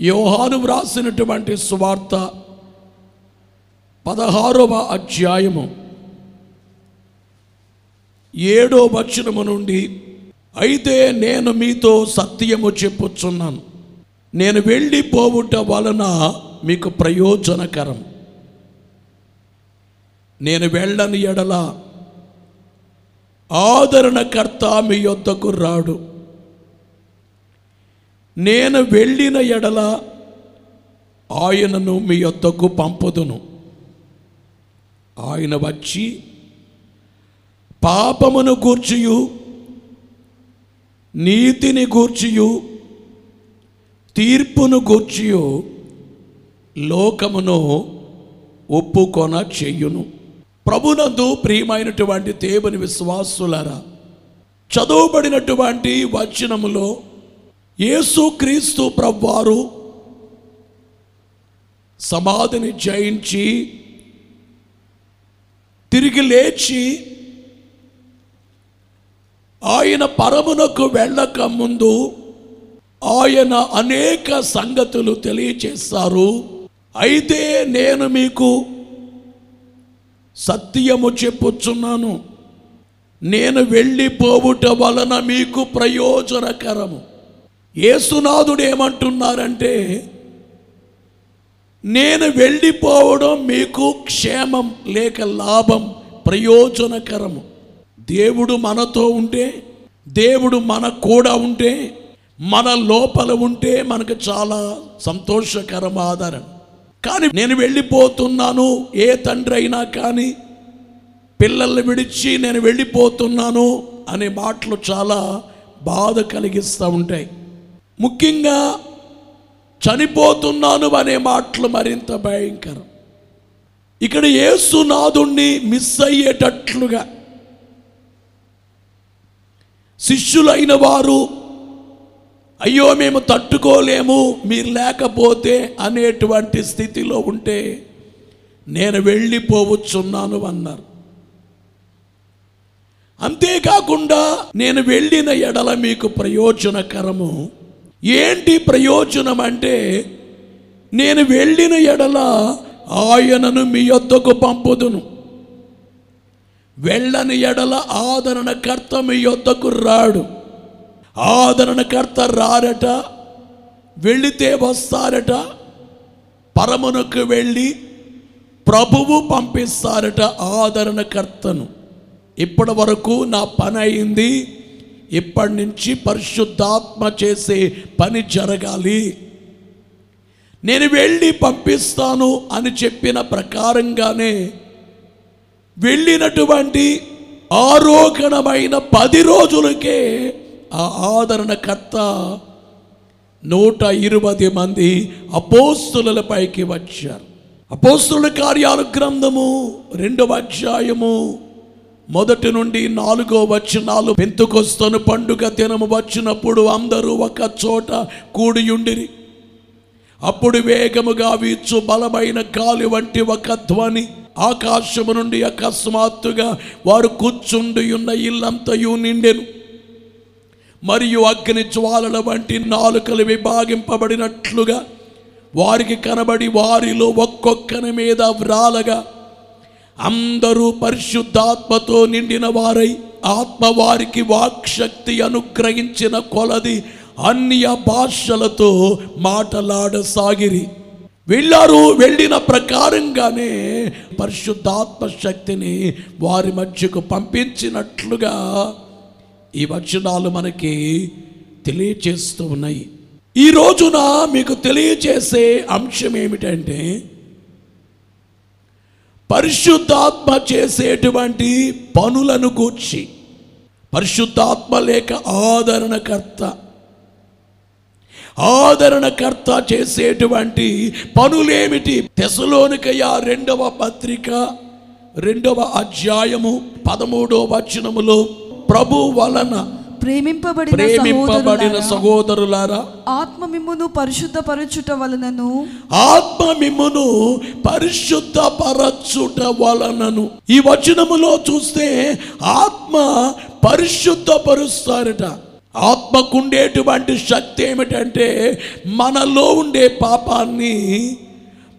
యోహాను వ్రాసినటువంటి సువార్త పదహారవ అధ్యాయము ఏడో వచనము నుండి అయితే నేను మీతో సత్యము చెప్పుచున్నాను. నేను వెళ్ళిపోవుట వలన మీకు ప్రయోజనకరం. నేను వెళ్ళని ఎడల ఆదరణకర్త మీ యొద్దకు రాడు. నేను వెళ్ళిన ఎడల ఆయనను మీ యొద్దకు పంపదును. ఆయన వచ్చి పాపమును గూర్చియు నీతిని గూర్చియు తీర్పును గూర్చియు లోకమును ఒప్పుకొన చెయ్యును ప్రభునందు ప్రియమైనటువంటి దేవుని విశ్వాసులారా చదువుబడినటువంటి వచనములో యేసుక్రీస్తు ప్రభువారు సమాధిని జయించి తిరిగి లేచి ఆయన పరమునకు వెళ్ళక ముందు ఆయన అనేక సంగతులు తెలియచేస్తారు అయితే నేను మీకు సత్యము చెప్పుచున్నాను. నేను వెళ్ళిపోవుట వలన మీకు ప్రయోజనకరము. యేసునాథుడు ఏమంటున్నారంటే నేను వెళ్ళిపోవడం మీకు క్షేమం లేక లాభం ప్రయోజనకరము. దేవుడు మనతో ఉంటే దేవుడు మన కూడా ఉంటే మన లోపల ఉంటే మనకు చాలా సంతోషకరం ఆధారం. కానీ నేను వెళ్ళిపోతున్నాను ఏ తండ్రి అయినా కానీ పిల్లల్ని విడిచి నేను వెళ్ళిపోతున్నాను అనే మాటలు చాలా బాధ కలిగిస్తూ ఉంటాయి. ముఖ్యంగా చనిపోతున్నాను అనే మాటలు మరింత భయంకరం. ఇక్కడ యేసునాథుణ్ణి మిస్ అయ్యేటట్లుగా శిష్యులైన వారు అయ్యో మేము తట్టుకోలేము మీరు లేకపోతే అనేటువంటి స్థితిలో ఉంటే నేను వెళ్ళిపోవచ్చున్నాను అన్నారు. అంతేకాకుండా నేను వెళ్ళిన ఎడల మీకు ప్రయోజనకరము. ఏంటి ప్రయోజనం అంటే నేను వెళ్ళిన ఎడల ఆయనను మీ యొద్దకు పంపుదును. వెళ్ళని ఎడల ఆదరణకర్త మీ యొద్దకు రాడు. ఆదరణకర్త రారట వెళితే వస్తారట పరమునకు వెళ్ళి ప్రభువు పంపిస్తారట ఆదరణకర్తను ఇప్పటి వరకు నా పని అయింది. ఇప్పటి నుంచి పరిశుద్ధాత్మ చేసే పని జరగాలి. నేను వెళ్ళి పంపిస్తాను అని చెప్పిన ప్రకారంగానే వెళ్ళినటువంటి ఆరోగ్యమైన పది రోజులకే ఆ ఆదరణకర్త నూట ఇరవై మంది అపోస్తులపైకి వచ్చారు. అపోస్తుల కార్యాలు గ్రంథము రెండవ అధ్యాయము మొదటి నుండి నాలుగో వచనాలు పెంతుకొస్తను పండుగ దినము వచ్చినప్పుడు అందరూ ఒక చోట కూడియుండిరి. అప్పుడు వేగముగా వీచు బలమైన గాలి వంటి ఒక ధ్వని ఆకాశము నుండి అకస్మాత్తుగా వారు కూర్చుండి ఉన్న ఇల్లంతయు నిండెను. మరియు అగ్ని జ్వాలల వంటి నాలుకలు విభాగింపబడినట్లుగా వారికి కనబడి వారిలో ఒక్కొక్కని మీద వ్రాలగా అందరూ పరిశుద్ధాత్మతో నిండిన వారై ఆత్మ వారికి వాక్శక్తి అనుగ్రహించిన కొలది అన్య భాషలతో మాటలాడసాగిరి. వెళ్ళారు వెళ్ళిన ప్రకారంగానే పరిశుద్ధాత్మ శక్తిని వారి మధ్యకు పంపించినట్లుగా ఈ వచనాలు మనకి తెలియచేస్తూ ఉన్నాయి. ఈ రోజున మీకు తెలియచేసే అంశం ఏమిటంటే పరిశుద్ధాత్మ చేసేటువంటి పనులను గూర్చి పరిశుద్ధాత్మ లేక ఆదరణకర్త ఆదరణకర్త చేసేటువంటి పనులేమిటి? తెసలోనికయ రెండవ పత్రిక రెండవ అధ్యాయము పదమూడవ వచనములో ప్రభు వలన ప్రేమింపబడిన ప్రేమింపబడిన సహోదరులారా, ఆత్మ మిమ్మును పరిశుద్ధపరచుట వలనను ఆత్మ మిమ్మును పరిశుద్ధపరచుట వలనను. ఈ వచనములో చూస్తే ఆత్మ పరిశుద్ధపరుస్తారట. ఆత్మకుండేటువంటి శక్తి ఏమిటంటే మనలో ఉండే పాపాన్ని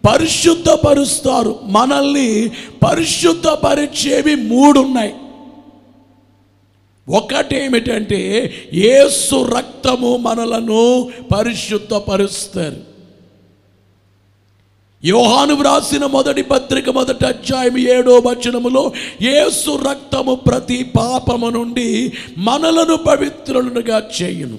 పరిశుద్ధపరుస్తారు. మనల్ని పరిశుద్ధపరిచేవి మూడు ఉన్నాయి ఒకటేమిటంటే ఏసు రక్తము మనలను పరిశుద్ధపరుస్తారు. యోహాను వ్రాసిన మొదటి పత్రిక మొదటి అధ్యాయం ఏడో వచనములో ఏసు రక్తము ప్రతి పాపము నుండి మనలను పవిత్రులుగా చేయును.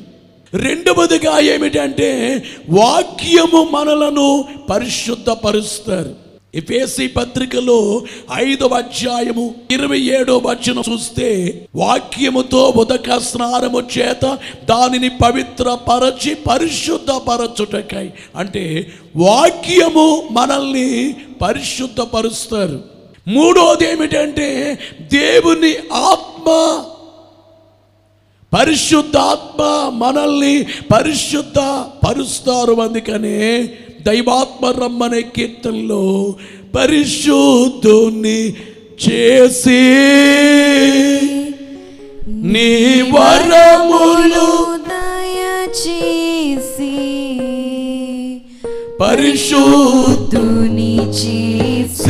రెండవదిగా ఏమిటంటే వాక్యము మనలను పరిశుద్ధపరుస్తారు. ఎఫేసి పత్రికలో ఐదవ అధ్యాయము ఇరవై ఏడో వచనం చూస్తే వాక్యముతో ఉదక స్నానము చేత దానిని పవిత్రపరచి పరిశుద్ధపరచుటకై. అంటే వాక్యము మనల్ని పరిశుద్ధపరుస్తారు. మూడోది ఏమిటంటే దేవుని ఆత్మ పరిశుద్ధాత్మ మనల్ని పరిశుద్ధ పరుస్తారు అందుకనే దైవాత్మ రమ్మనే కీర్తనలో పరిశుద్ధుని చేసి నీ వరములు దయచేసి పరిశుద్ధి తుని చేసి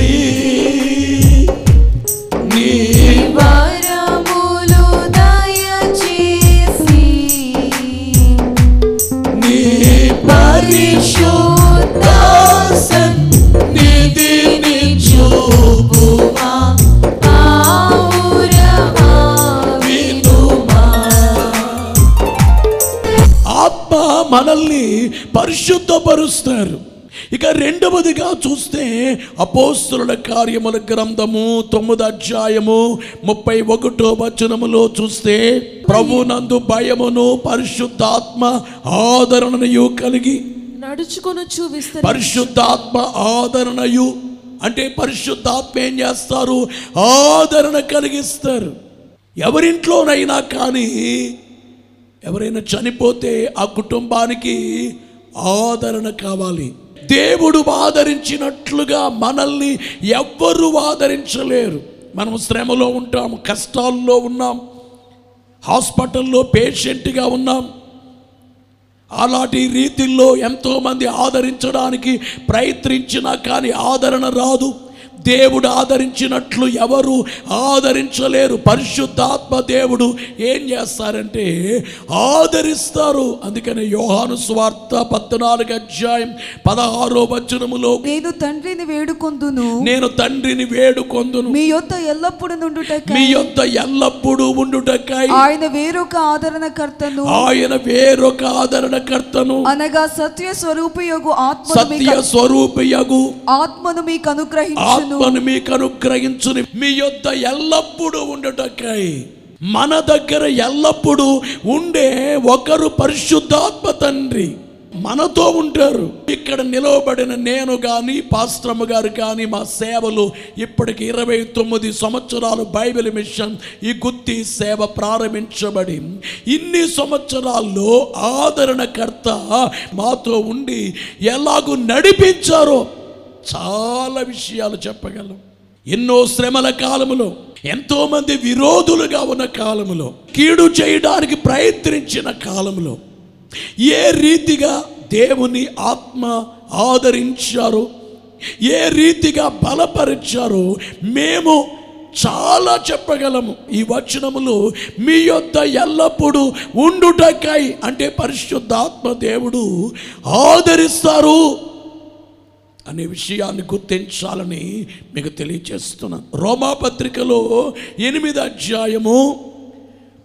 మనల్ని పరిశుద్ధపరుస్తారు. ఇక రెండవదిగా చూస్తే అపోస్తుల కార్యముల గ్రంథము తొమ్మిది అధ్యాయము ముప్పై ఒకటో వచనములో చూస్తే ప్రభునందు భయమును పరిశుద్ధాత్మ ఆదరణయు కలిగి నడుచుకొనొచ్చు పరిశుద్ధాత్మ ఆదరణయు అంటే పరిశుద్ధాత్మ ఏం చేస్తారు? ఆదరణ కలిగిస్తారు. ఎవరింట్లోనైనా కానీ ఎవరైనా చనిపోతే ఆ కుటుంబానికి ఆదరణ కావాలి. దేవుడు ఆదరించినట్లుగా మనల్ని ఎవ్వరూ ఆదరించలేరు. మనం శ్రమలో ఉంటాం కష్టాల్లో ఉన్నాం హాస్పిటల్లో పేషెంట్గా ఉన్నాం. అలాంటి రీతిల్లో ఎంతోమంది ఆదరించడానికి ప్రయత్నించినా కానీ ఆదరణ రాదు. దేవుడు ఆదరించినట్లు ఎవరు ఆదరించలేరు. పరిశుద్ధాత్మ దేవుడు ఏం చేస్తారంటే ఆదరిస్తారు. అందుకని యోహాను స్వార్థ పద్నాలుగు అధ్యాయం పదహారో వచనములో నేను తండ్రిని వేడుకొందును. నేను తండ్రిని వేడుకొందును. మీ యొద్ద ఎల్లప్పుడు నుండుటకై. మీ యొద్ద ఎల్లప్పుడూ ఉండుటకై. ఆయన వేరొక ఆదరణకర్తను. ఆయన వేరొక ఆదరణకర్తను. అనగా సత్య స్వరూపయోగు ఆత్మను సత్య స్వరూపయగు ఆత్మను మీకు అనుగ్రహించును. ఆత్మను మీకు అనుగ్రహించుని మీ యొద్ద ఎల్లప్పుడూ ఉండటకై మన దగ్గర ఎల్లప్పుడూ ఉండే ఒకరు పరిశుద్ధాత్మ తండ్రి మనతో ఉంటారు. ఇక్కడ నిలవబడిన నేను కానీ పాస్త్రము గారు కానీ మా సేవలు ఇప్పటికి ఇరవై తొమ్మిది సంవత్సరాలు బైబిల్ మిషన్ ఈ గుత్తి సేవ ప్రారంభించబడి ఇన్ని సంవత్సరాల్లో ఆదరణకర్త మాతో ఉండి ఎలాగూ నడిపించారో చాలా విషయాలు చెప్పగలం. ఎన్నో శ్రమల కాలములో ఎంతోమంది విరోధులుగా ఉన్న కాలములో కీడు చేయడానికి ప్రయత్నించిన కాలంలో ఏ రీతిగా దేవుని ఆత్మ ఆదరించారో ఏ రీతిగా బలపరిచారో మేము చాలా చెప్పగలము. ఈ వచనములు మీ యొద్ద ఎల్లప్పుడూ ఉండుటకై అంటే పరిశుద్ధాత్మ దేవుడు ఆదరిస్తారు. అనే విషయాన్ని గుర్తించాలని మీకు తెలియజేస్తున్నాను రోమాపత్రికలో ఎనిమిది అధ్యాయము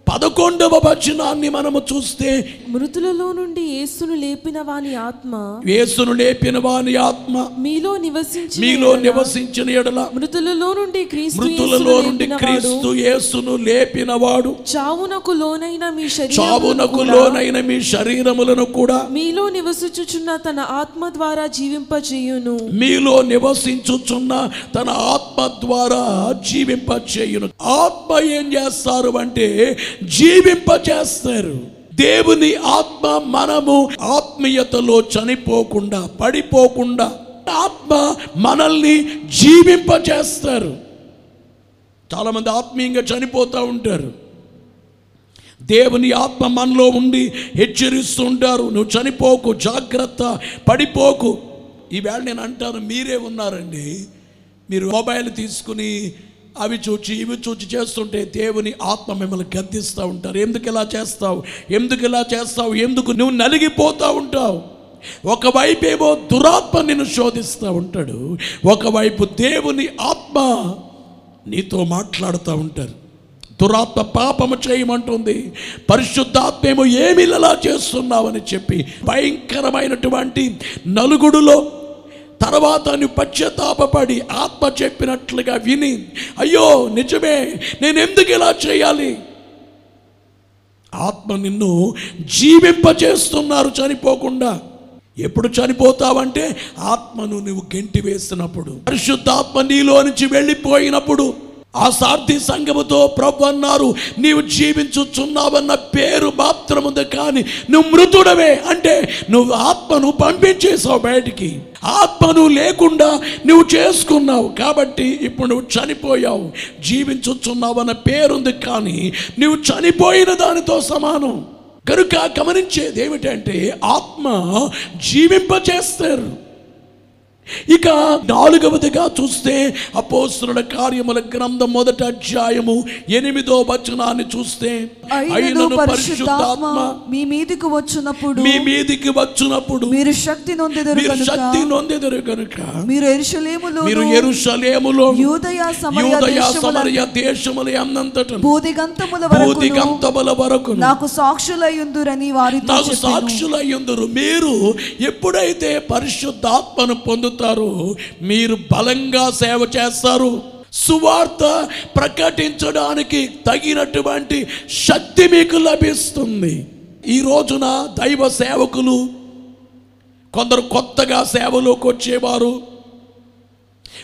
పదకొండవ వచనాన్ని మనము చూస్తే మృతులలో నుండి యేసును లేపిన వాని ఆత్మ యేసును లేపిన వాని ఆత్మ మీలో నివసించి మీలో నివసించిన ఎడల మృతులలో నుండి క్రీస్తు మృతులలో నుండి క్రీస్తు యేసును లేపినవాడు చావునకు లోనైన మీ చావునకు శరీరం లోనైన మీ శరీరములను కూడా మీలో నివసించుచున్న తన ఆత్మ ద్వారా జీవింపజేయును మీలో నివసించుచున్న తన ఆత్మ ద్వారా జీవింపచేయును. ఆత్మ ఏం చేస్తారు అంటే జీవింపచేస్తారు దేవుని ఆత్మ మనము ఆత్మీయతలో చనిపోకుండా పడిపోకుండా ఆత్మ మనల్ని జీవింపచేస్తారు చాలామంది ఆత్మీయంగా చనిపోతూ ఉంటారు. దేవుని ఆత్మ మనలో ఉండి హెచ్చరిస్తుంటారు నువ్వు చనిపోకు జాగ్రత్త పడిపోకు. ఈవేళ నేను అంటాను మీరే ఉన్నారండి. మీరు మొబైల్ తీసుకుని అవి చూచి ఇవి చూచి చేస్తుంటే దేవుని ఆత్మ మిమ్మల్ని గద్దిస్తూ ఉంటారు. ఎందుకు ఇలా చేస్తావు? ఎందుకు ఇలా చేస్తావు? ఎందుకు నువ్వు నలిగిపోతూ ఉంటావు? ఒకవైపేమో దురాత్మ నిన్ను శోధిస్తూ ఉంటాడు. ఒకవైపు దేవుని ఆత్మ నీతో మాట్లాడుతూ ఉంటారు. దురాత్మ పాపము చేయమంటుంది. పరిశుద్ధాత్మ ఏమో ఏమి ఇలా చేస్తున్నావని చెప్పి భయంకరమైనటువంటి నలుగుడులో తర్వాత నువ్వు పశ్చాత్తాపడి ఆత్మ చెప్పినట్లుగా విని అయ్యో నిజమే నేను ఎందుకు ఇలా చేయాలి? ఆత్మ నిన్ను జీవింపచేస్తున్నారు చనిపోకుండా. ఎప్పుడు చనిపోతావంటే ఆత్మను నువ్వు గెంటి వేసినప్పుడు పరిశుద్ధాత్మ నీలో నుంచి వెళ్ళిపోయినప్పుడు. ఆ సార్థి సంఘముతో ప్రభు అన్నారు నీవు జీవించుచున్నావన్న పేరు మాత్రముంది కానీ నువ్వు మృతుడవే అంటే నువ్వు ఆత్మను పంపించేసావు బయటికి. ఆత్మను లేకుండా నువ్వు చేసుకున్నావు కాబట్టి ఇప్పుడు నువ్వు చనిపోయావు. జీవించుచున్నావన్న పేరుంది కానీ నువ్వు చనిపోయిన దానితో సమానం. కనుక గమనించేది ఏమిటంటే ఆత్మ జీవింపచేస్తారు. ఇక నాలుగవదిగా చూస్తే అపోస్తుల కార్యముల గ్రంథం మొదటి అధ్యాయము ఎనిమిదో వచనాన్ని చూస్తే అయినను పరిశుద్ధాత్మ మీ మీదికి వచ్చినప్పుడు మీ మీదికి వచ్చినప్పుడు మీరు శక్తి నొందెదరు మీరు శక్తి నొందెదరు కనుక మీరు ఎరుషలేములో మీరు ఎరుషలేములో యూదయ సమరయ సమరయ దేశముల అన్నంతట బూదిగంతముల వరకు భూదిగంతముల వరకు నాకు సాక్షులయ్యుందురని వారితో నాకు. సాక్షులయ్యుందరు మీరు ఎప్పుడైతే పరిశుద్ధాత్మను పొందుతారో మీరు బలంగా సేవ చేస్తారు. సువార్త ప్రకటించడానికి తగినటువంటి శక్తి మీకు లభిస్తుంది. ఈ రోజున దైవ సేవకులు కొందరు కొత్తగా సేవలోకి వచ్చేవారు.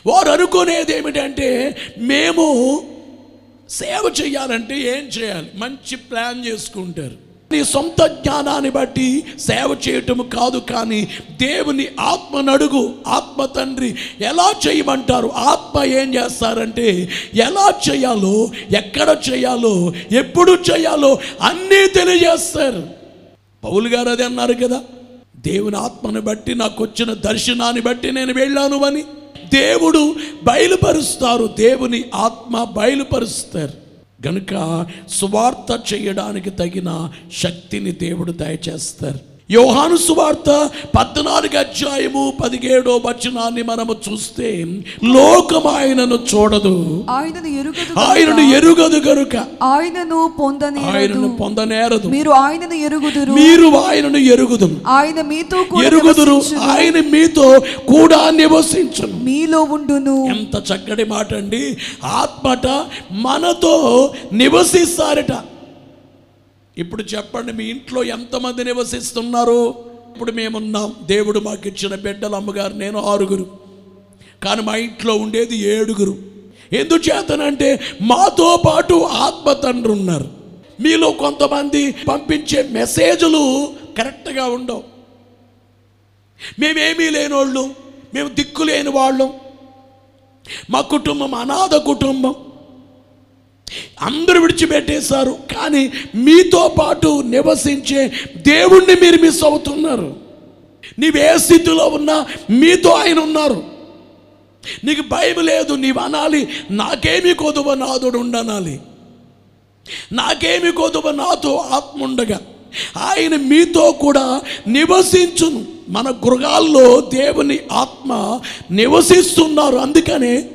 వారు అనుకునేది ఏమిటంటే మేము సేవ చేయాలంటే ఏం చేయాలి? మంచి ప్లాన్ చేసుకుంటారు. నీ సొంత జ్ఞానాన్ని బట్టి సేవ చేయటం కాదు కానీ దేవుని ఆత్మ నడుగు ఆత్మ తండ్రి ఎలా చేయమంటారు? ఆత్మ ఏం చేస్తారంటే ఎలా చేయాలో ఎక్కడ చేయాలో ఎప్పుడు చేయాలో అన్నీ తెలియజేస్తారు. పౌలు గారు అదే అన్నారు కదా దేవుని ఆత్మను బట్టి నాకు వచ్చిన దర్శనాన్ని బట్టి నేను వెళ్ళాను అని. దేవుడు బయలుపరుస్తారు దేవుని ఆత్మ బయలుపరుస్తారు. గనుక సువార్త చేయడానికి తగిన శక్తిని దేవుడు దయచేస్తారు. యోహాను సువార్త పద్నాలుగు అధ్యాయము పదిహేడో వచనాన్ని మనము చూస్తే లోకం ఆయనను చూడదు. ఆయనను ఎరుగదు ఆయనను ఎరుగదు గనుక. ఆయనను పొందనేరదు. ఆయనను పొందనేరదు. మీరు ఆయనను ఎరుగుదురు. మీరు ఆయనను ఎరుగుదును ఆయన మీతో ఎరుగుదురు. ఆయన మీతో కూడా నివసించును. మీలో ఉండును. ఎంత చక్కటి మాట అండి ఆత్మట మనతో నివసిస్తారట. ఇప్పుడు చెప్పండి మీ ఇంట్లో ఎంతమంది నివసిస్తున్నారు? ఇప్పుడు మేమున్నాం. దేవుడు మాకు ఇచ్చిన బిడ్డలు అమ్మగారు నేను ఆరుగురు. కానీ మా ఇంట్లో ఉండేది ఏడుగురు. ఎందుచేతనంటే మాతో పాటు ఆత్మ తండ్రి ఉన్నారు మీలో కొంతమంది పంపించే మెసేజ్లు కరెక్ట్గా ఉండవు. మేమేమీ లేనోళ్ళు మేము దిక్కు లేని వాళ్ళం. మా కుటుంబం అనాథ కుటుంబం. అందరూ విడిచిపెట్టేశారు కానీ మీతో పాటు నివసించే దేవుణ్ణి మీరు మిస్ అవుతున్నారు. నీవే స్థితిలో ఉన్నా మీతో ఆయన ఉన్నారు. నీకు భయం లేదు నీవు అనాలి నాకేమి కొదువ నాదుడు ఉండనాలి. నాకేమి కొదువ నాతో ఆత్మ ఉండగా ఆయన మీతో కూడా నివసించును. మన గృహాల్లో దేవుని ఆత్మ నివసిస్తున్నారు అందుకనే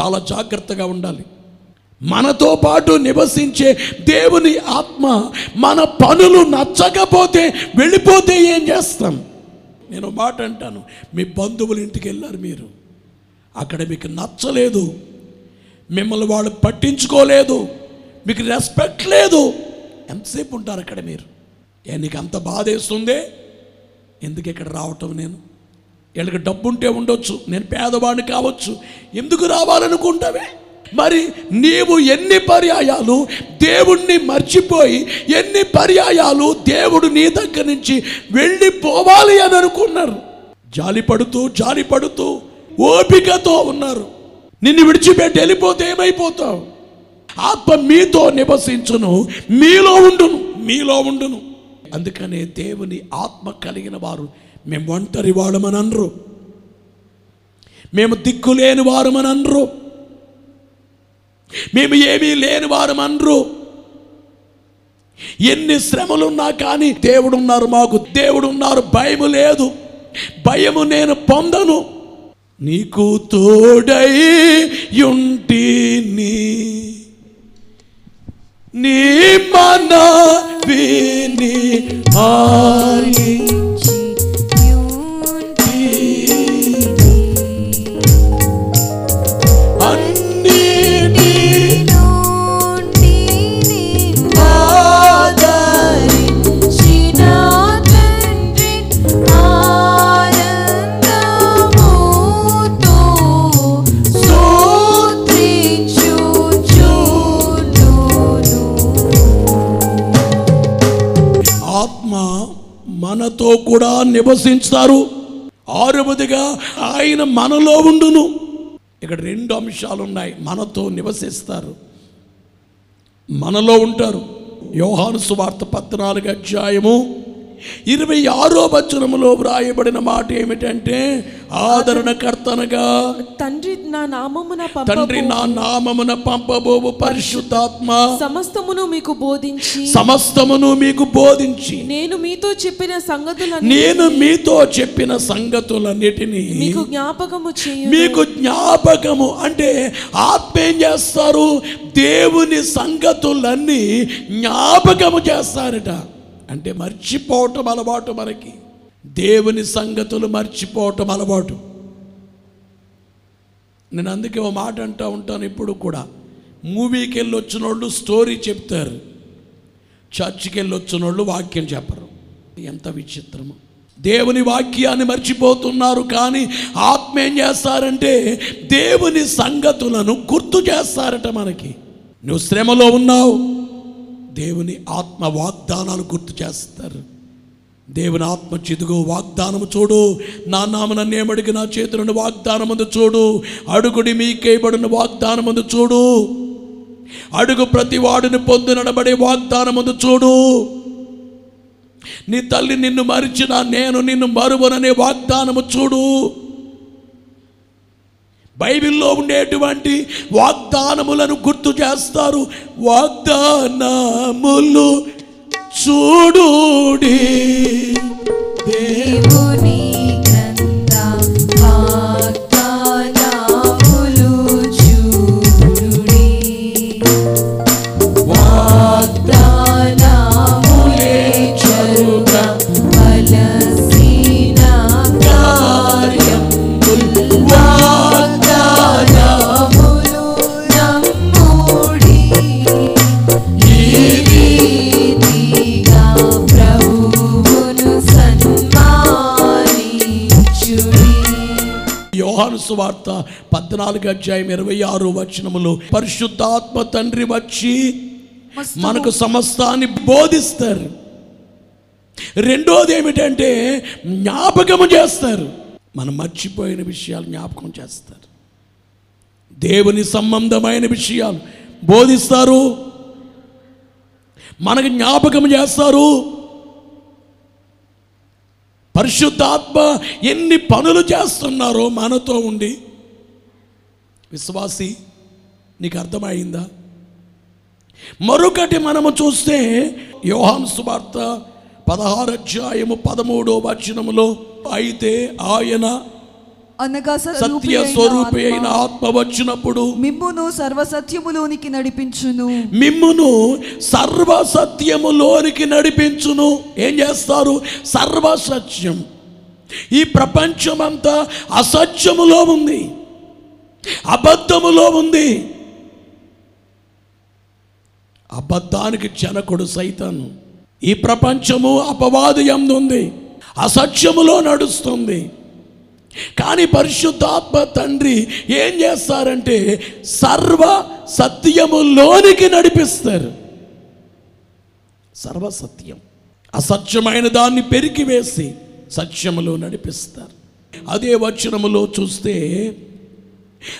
చాలా జాగ్రత్తగా ఉండాలి. మనతో పాటు నివసించే దేవుని ఆత్మ మన పనులు నచ్చకపోతే వెళ్ళిపోతే ఏం చేస్తాం? నేను మాట అంటాను. మీ బంధువుల ఇంటికి వెళ్ళారు మీరు. అక్కడ మీకు నచ్చలేదు. మిమ్మల్ని వాళ్ళు పట్టించుకోలేదు. మీకు రెస్పెక్ట్ లేదు. ఎంతసేపు ఉంటారు అక్కడ మీరు? ఏ నీకు అంత బాధ వేస్తుందే? ఎందుకు ఇక్కడ రావటం నేను? వీళ్ళకి డబ్బుంటే ఉండొచ్చు. నేను పేదవాడిని కావచ్చు. ఎందుకు రావాలనుకుంటావే? మరి నీవు ఎన్ని పర్యాయాలు దేవుణ్ణి మర్చిపోయి ఎన్ని పర్యాయాలు దేవుడు నీ దగ్గర నుంచి వెళ్ళిపోవాలి అని అనుకున్నారు. జాలి పడుతూ జాలి పడుతూ ఓపికతో ఉన్నారు. నిన్ను విడిచిపెట్టి వెళ్ళిపోతే ఏమైపోతావు? ఆత్మ మీతో నివసించును మీలో ఉండును మీలో ఉండును. అందుకనే దేవుని ఆత్మ కలిగిన వారు మేము ఒంటరి వాళ్ళమని అనరు మేము దిక్కులేని వారమని అనరు మేము ఏమీ లేని వారమనరు ఎన్ని శ్రమలున్నా కానీ దేవుడున్నారు మాకు దేవుడు ఉన్నారు భయము లేదు. భయము నేను పొందను. నీకు తోడై యుంటిని నీ మన విని ఆలి మనతో కూడా నివసించుతారు ఆరవదిగా ఆయన మనలో ఉండును. ఇక్కడ రెండు అంశాలు ఉన్నాయి మనతో నివసిస్తారు. మనలో ఉంటారు. యోహాను సువార్త పద్నాలుగు అధ్యాయము ఇరవై ఆరో వచనములో వ్రాయబడిన మాట ఏమిటంటే ఆదరణకర్తనగా తండ్రి నా నామమున తండ్రి నా నామమున పంపబోవు పరిశుద్ధాత్మ. సమస్తమును మీకు బోధించి సమస్తమును మీకు బోధించి నేను మీతో చెప్పిన సంగతులను నేను మీతో చెప్పిన సంగతులన్నిటినీ మీకు జ్ఞాపకము చేయు మీకు జ్ఞాపకము అంటే ఆత్మ ఏం చేస్తారు? దేవుని సంగతులన్నీ జ్ఞాపకము చేస్తారట. అంటే మర్చిపోవటం అలవాటు మనకి. దేవుని సంగతులు మర్చిపోవటం అలవాటు. నేను అందుకే ఓ మాట అంటూ ఉంటాను ఇప్పుడు కూడా. మూవీకి వెళ్ళి వచ్చిన వాళ్ళు స్టోరీ చెప్తారు. చర్చికి వెళ్ళి వచ్చిన వాళ్ళు వాక్యం చెప్పరు. ఎంత విచిత్రము. దేవుని వాక్యాన్ని మర్చిపోతున్నారు కానీ ఆత్మ ఏం చేస్తారంటే దేవుని సంగతులను గుర్తు చేస్తారట మనకి. నువ్వు శ్రమలో ఉన్నావు. దేవుని ఆత్మ వాగ్దానాలు గుర్తు చేస్తారు. దేవుని ఆత్మ చిదుగు వాగ్దానము చూడు. నా నామన నేమడికి నా చేతులను వాగ్దానమందు చూడు. అడుగుడి మీకేయబడిన వాగ్దానమందు చూడు. అడుగు ప్రతి వాడిని పొందునడబడే వాగ్దానమందు చూడు. నీ తల్లి నిన్ను మరిచిన నేను నిన్ను మరువననే వాగ్దానము చూడు. బైబిల్లో ఉండేటువంటి వాగ్దానములను గుర్తు చేస్తారు. వాగ్దానములు చూడుడి. దేవుని సువార్త పద్నాలుగు అధ్యాయం ఇరవై ఆరు వచనములు. పరిశుద్ధాత్మ తండ్రి వచ్చి మనకు సమస్తాన్ని బోధిస్తారు. రెండోది ఏమిటంటే జ్ఞాపకము చేస్తారు. మనం మర్చిపోయిన విషయాలు జ్ఞాపకం చేస్తారు. దేవుని సంబంధమైన విషయాలు బోధిస్తారు. మనకు జ్ఞాపకం చేస్తారు. పరిశుద్ధాత్మ ఎన్ని పనులు చేస్తున్నారో మనతో ఉండి. విశ్వాసి నీకు అర్థమైందా? మరొకటి మనము చూస్తే యోహాను సువార్త పదహారు అధ్యాయము పదమూడో వచనములో అయితే ఆయన అనగా సత్య స్వరూపి అయిన ఆత్మ వచ్చినప్పుడు మిమ్మును సర్వసత్యములోనికి నడిపించును. మిమ్మును సర్వ సత్యములోనికి నడిపించును. ఏం చేస్తారు? సర్వ సత్యం ఈ ప్రపంచమంతా అసత్యములో ఉంది. అబద్ధములో ఉంది. అబద్ధానికి జనకుడు సైతాను. ఈ ప్రపంచము అపవాది ఉంది. అసత్యములో నడుస్తుంది. కానీ పరిశుద్ధాత్మ తండ్రి ఏం చేస్తారంటే సర్వ సత్యములోనికి నడిపిస్తారు. సర్వ సత్యం. అసత్యమైన దాన్ని పెరికివేసి సత్యములో నడిపిస్తారు. అదే వచనములో చూస్తే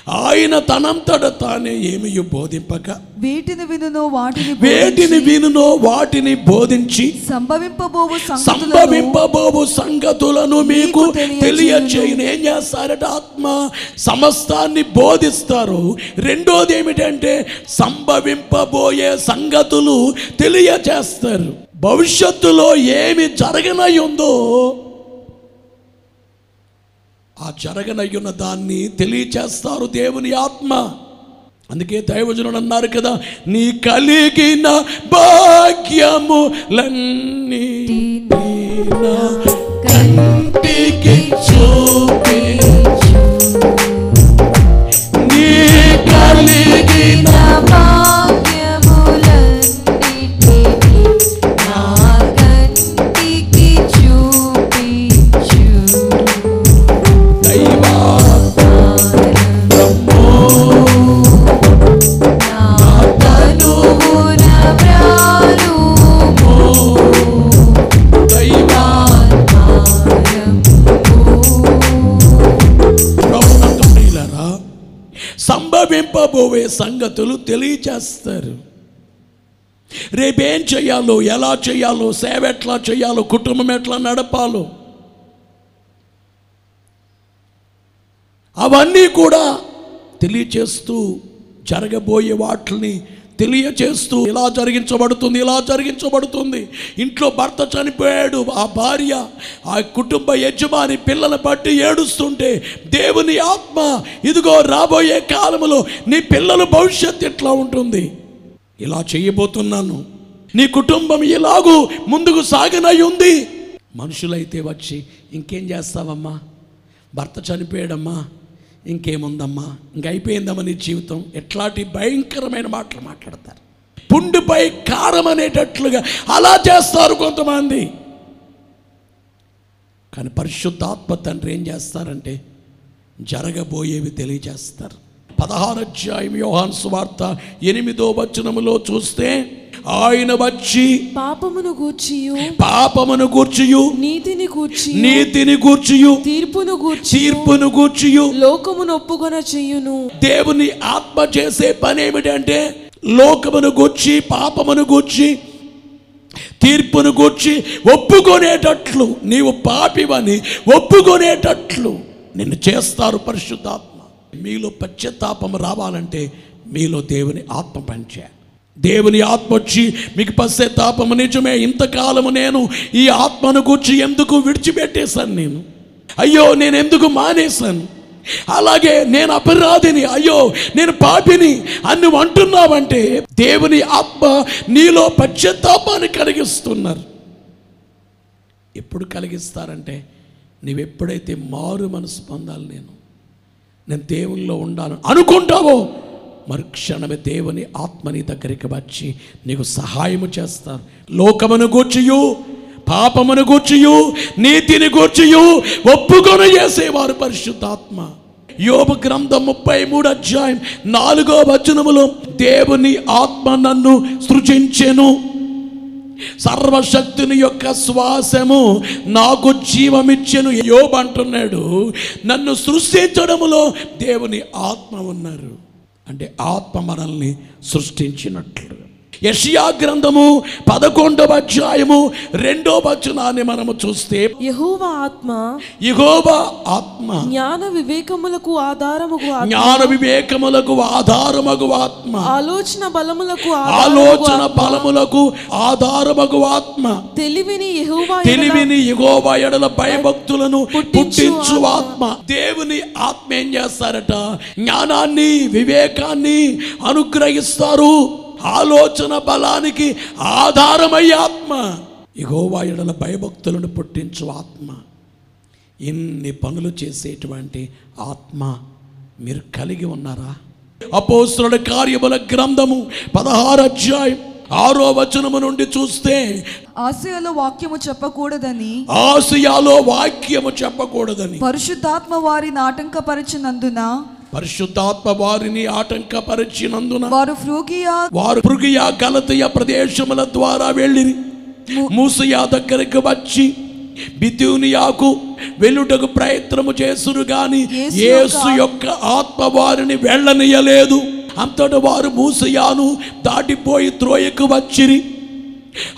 ఆయన తనంతట తానే ఏమి బోధింపక. వేటిని వినునో వాటిని వేటిని వినునో వాటిని బోధించి సంభవింపబోవు సంభవింపబోవు సంగతులను మీకు. తెలియచేయను. ఏం చేస్తారట ఆత్మ? సమస్తాన్ని బోధిస్తారు. రెండోది ఏమిటంటే సంభవింపబోయే సంగతులు తెలియచేస్తారు. భవిష్యత్తులో ఏమి జరగనై ఉందో ఆ జరగనయ్యున్న దాన్ని తెలియచేస్తారు దేవుని ఆత్మ. అందుకే దైవజనుడు అన్నారు కదా నీ కలిగిన భాగ్యములన్నీ కంటికి చూపించు రాబోయే సంగతులు తెలియచేస్తారు. రేపేం చేయాలో ఎలా చేయాలో సేవ ఎట్లా చేయాలో కుటుంబం ఎట్లా నడపాలో. అవన్నీ కూడా తెలియచేస్తూ జరగబోయే వాటిని తెలియచేస్తూ ఇలా జరిగించబడుతుంది ఇలా జరిగించబడుతుంది. ఇంట్లో భర్త చనిపోయాడు ఆ భార్య ఆ కుటుంబ యజమాని పిల్లల బట్టి ఏడుస్తుంటే దేవుని ఆత్మ ఇదిగో రాబోయే కాలంలో నీ పిల్లల భవిష్యత్తు ఎట్లా ఉంటుంది? ఇలా చేయబోతున్నాను. నీ కుటుంబం ఇలాగూ ముందుకు సాగనై ఉంది. మనుషులైతే వచ్చి ఇంకేం చేస్తావమ్మా? భర్త చనిపోయాడమ్మా. ఇంకేముందమ్మా? ఇంక అయిపోయిందమ్మా నీ జీవితం? ఎట్లాంటి భయంకరమైన మాటలు మాట్లాడతారు? పుండుపై కారం అనేటట్లుగా అలా చేస్తారు కొంతమంది. కానీ పరిశుద్ధాత్మ తండ్రి ఏం చేస్తారంటే జరగబోయేవి తెలియజేస్తారు. పదహారు అధ్యాయం యోహాన్ సువార్త ఎనిమిదో వచనములో చూస్తే ఆయన వచ్చి పాపమును గూర్చియు పాపమును గూర్చియు నీతిని గూర్చి నీతిని గూర్చియు తీర్పును గూర్చి తీర్పును గూర్చియు. లోకమును ఒప్పుకొన చెయ్యును దేవుని ఆత్మ చేసే పని ఏమిటంటే లోకమును గూర్చి పాపమును గూర్చి తీర్పును గూర్చి ఒప్పుకొనేటట్లు నీవు పాపివని ఒప్పుకొనేటట్లు నిన్ను చేస్తారు పరిశుద్ధాత్మ. మీలో పశ్చాత్తాపం రావాలంటే మీలో దేవుని ఆత్మ పనిచేయాలి. దేవుని ఆత్మ వచ్చి మీకు పశ్చాత్తాపము నిజమే. ఇంతకాలము నేను ఈ ఆత్మను కూర్చి ఎందుకు విడిచిపెట్టేశాను నేను? అయ్యో నేను ఎందుకు మానేశాను? అలాగే నేను అపరాధిని అయ్యో నేను పాపిని అని అంటున్నావంటే దేవుని ఆత్మ నీలో పశ్చాత్తాపాన్ని కలిగిస్తున్నారు. ఎప్పుడు కలిగిస్తారంటే నీవెప్పుడైతే మారు మనసు పొందాలి నేను నేను దేవుల్లో ఉండాలని అనుకుంటావో మరుక్షణమే దేవుని ఆత్మని దగ్గరికి వచ్చి నీకు సహాయము చేస్తారు లోకమును గూర్చియు పాపమును గూర్చియు నీతిని గూర్చియు ఒప్పుకొని చేసేవారు పరిశుద్ధాత్మ. యోబు గ్రంథం ముప్పై మూడు అధ్యాయం నాలుగో వచనములో దేవుని ఆత్మ నన్ను సృజించెను. సర్వశక్తుని యొక్క శ్వాసము నాకు జీవమిచ్చను. యోబు అంటున్నాడు నన్ను సృష్టించడములో దేవుని ఆత్మ ఉన్నారు. అంటే ఆత్మ మనల్ని సృష్టించినట్లు. యషియా గ్రంథము పదకొండవ అధ్యాయము రెండో వచనాన్ని మనము చూస్తే యెహోవా ఆత్మ ఇగోబా ఆత్మ జ్ఞాన వివేకములకు ఆధారముగు జ్ఞాన వివేకములకు ఆధారమగు ఆత్మ. ఆలోచన బలములకు ఆలోచన. బలములకు ఆధారమగు ఆత్మ. తెలివిని యెహోవా తెలివిని యెహోవా ఎడల భయభక్తులను పుట్టించు. ఆత్మ. దేవుని ఆత్మ ఏం చేస్తారట? జ్ఞానాన్ని వివేకాన్ని అనుగ్రహిస్తారు. ఆలోచన బలానికి ఆధారమయ్యే ఆత్మ. యెహోవా ఎడల భయభక్తులను పుట్టించు ఆత్మ. ఇన్ని పనులు చేసేటువంటి ఆత్మ మీరు కలిగి ఉన్నారా? అపోస్తుల కార్యముల గ్రంథము పదహారు అధ్యాయం ఆరో వచనము నుండి చూస్తే ఆశయాలో వాక్యము చెప్పకూడదని ఆసియాలో వాక్యము చెప్పకూడదని పరిశుద్ధాత్మ వారిని ఆటంకపరిచినందున పరిశుద్ధాత్మ వారిని ఆటంకపరిచినందున వారు ఫ్రూగియా వారు పృగియా గలతయ ప్రదేశముల ద్వారా వెళ్ళి మూసియా దగ్గరికి వచ్చి బిద్యూనియాకు వెళ్ళుటకు ప్రయత్నము చేసురు గాని యేసు యొక్క ఆత్మ వారిని వెళ్ళనీయలేదు. అంతట వారు మూసయాను దాటిపోయి త్రోయకు వచ్చిరి.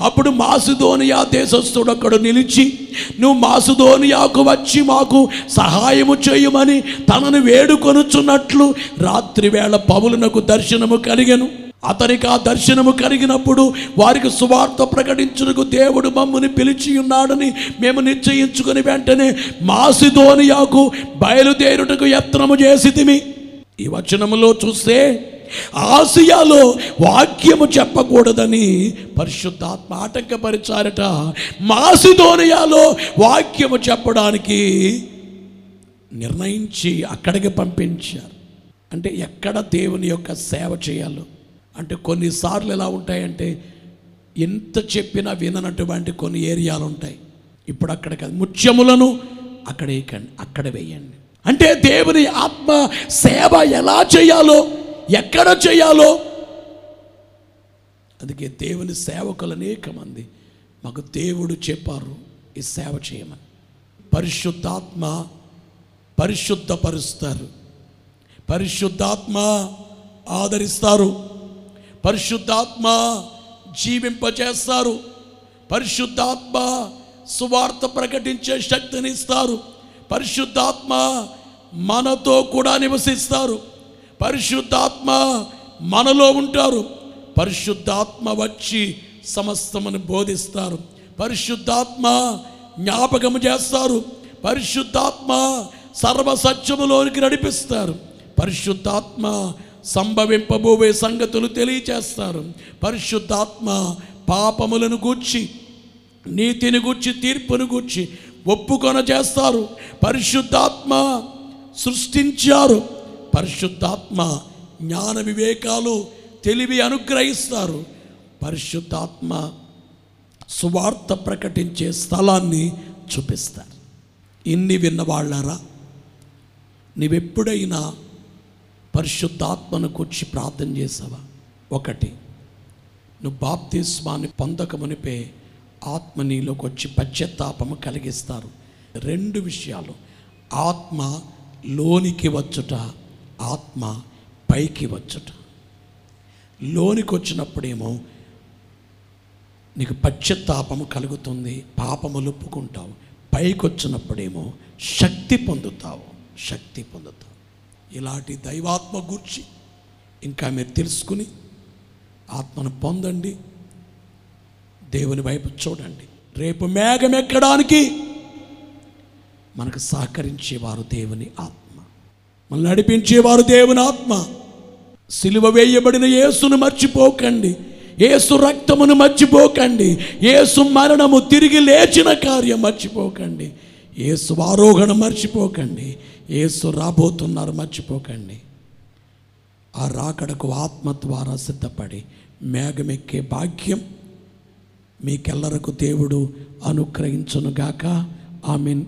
అప్పుడు మాసుధోనియా దేశస్థుడు అక్కడ నిలిచి నువ్వు మాసుధోనియాకు వచ్చి మాకు సహాయము చేయమని తనను వేడుకొనుచున్నట్లు రాత్రి వేళ పౌలునకు దర్శనము కలిగను. అతనికి ఆ దర్శనము కలిగినప్పుడు వారికి సువార్త ప్రకటించుటకు దేవుడు మమ్మల్ని పిలిచి ఉన్నాడని మేము నిశ్చయించుకుని వెంటనే మాసిధోనియాకు బయలుదేరుటకు యత్నము చేసి ఈ వచనములో చూస్తే ఆసియాలో వాక్యము చెప్పకూడదని పరిశుద్ధాత్మ ఆటంకపరిచారట. మాసిదోనియాలో వాక్యము చెప్పడానికి నిర్ణయించి అక్కడికి పంపించారు. అంటే ఎక్కడ దేవుని యొక్క సేవ చేయాలో. అంటే కొన్నిసార్లు ఎలా ఉంటాయంటే ఎంత చెప్పినా విననటువంటి కొన్ని ఏరియాలు ఉంటాయి ఇప్పుడు అక్కడ కాదు ముత్యములను అక్కడ అక్కడ వేయండి అంటే దేవుని ఆత్మ సేవ ఎలా చేయాలో ఎక్కడ చేయాలో? అందుకే దేవుని సేవకులు అనేక మంది మాకు దేవుడు చెప్పారు ఈ సేవ చేయమని. పరిశుద్ధాత్మ పరిశుద్ధపరుస్తారు. పరిశుద్ధాత్మ ఆదరిస్తారు. పరిశుద్ధాత్మ జీవింపచేస్తారు. పరిశుద్ధాత్మ సువార్త ప్రకటించే శక్తిని ఇస్తారు. పరిశుద్ధాత్మ మనతో కూడా నివసిస్తారు. పరిశుద్ధాత్మ మనలో ఉంటారు. పరిశుద్ధాత్మ వచ్చి సమస్తమును బోధిస్తారు. పరిశుద్ధాత్మ జ్ఞాపకము చేస్తారు. పరిశుద్ధాత్మ సర్వసత్యములోనికి నడిపిస్తారు. పరిశుద్ధాత్మ సంభవింపబోయే సంగతులు తెలియచేస్తారు. పరిశుద్ధాత్మ పాపములను గూర్చి నీతిని గూర్చి తీర్పును గూర్చి ఒప్పుకొన చేస్తారు పరిశుద్ధాత్మ సృష్టించారు. పరిశుద్ధాత్మ జ్ఞాన వివేకాలు తెలివి అనుగ్రహిస్తారు. పరిశుద్ధాత్మ సువార్త ప్రకటించే స్థలాన్ని చూపిస్తారు. ఇన్ని విన్నవాళ్ళారా? నీవెప్పుడైనా పరిశుద్ధాత్మను కూర్చి ప్రార్థన చేసావా? ఒకటి నువ్వు బాప్తిస్మాన్ని పొందకమునిపే ఆత్మ నీలోకి వచ్చి పశ్చత్తాపము కలిగిస్తారు. రెండు విషయాలు ఆత్మ లోనికి వచ్చుట ఆత్మ పైకి వచ్చుట. లోనికి వచ్చినప్పుడేమో నీకు పశ్చత్తాపము కలుగుతుంది పాపములు ఒప్పుకుంటావు పైకి వచ్చినప్పుడేమో శక్తి పొందుతావు శక్తి పొందుతావు. ఇలాంటి దైవాత్మ గూర్చి ఇంకా మీరు తెలుసుకుని ఆత్మను పొందండి దేవుని వైపు చూడండి. రేపు మేఘం ఎక్కడానికి మనకు సహకరించేవారు దేవుని ఆత్మ. మనల్ని నడిపించేవారు దేవుని ఆత్మ. సిలువ వేయబడిన యేసును మర్చిపోకండి. ఏసు రక్తమును మర్చిపోకండి. ఏసు మరణము తిరిగి లేచిన కార్యం మర్చిపోకండి. ఏసు ఆరోహణ మర్చిపోకండి. ఏసు రాబోతున్నారు మర్చిపోకండి. ఆ రాకడకు ఆత్మ ద్వారా సిద్ధపడి మేఘమెక్కే భాగ్యం మీకెల్లరకు దేవుడు అనుగ్రహించునుగాక. ఆమెన్.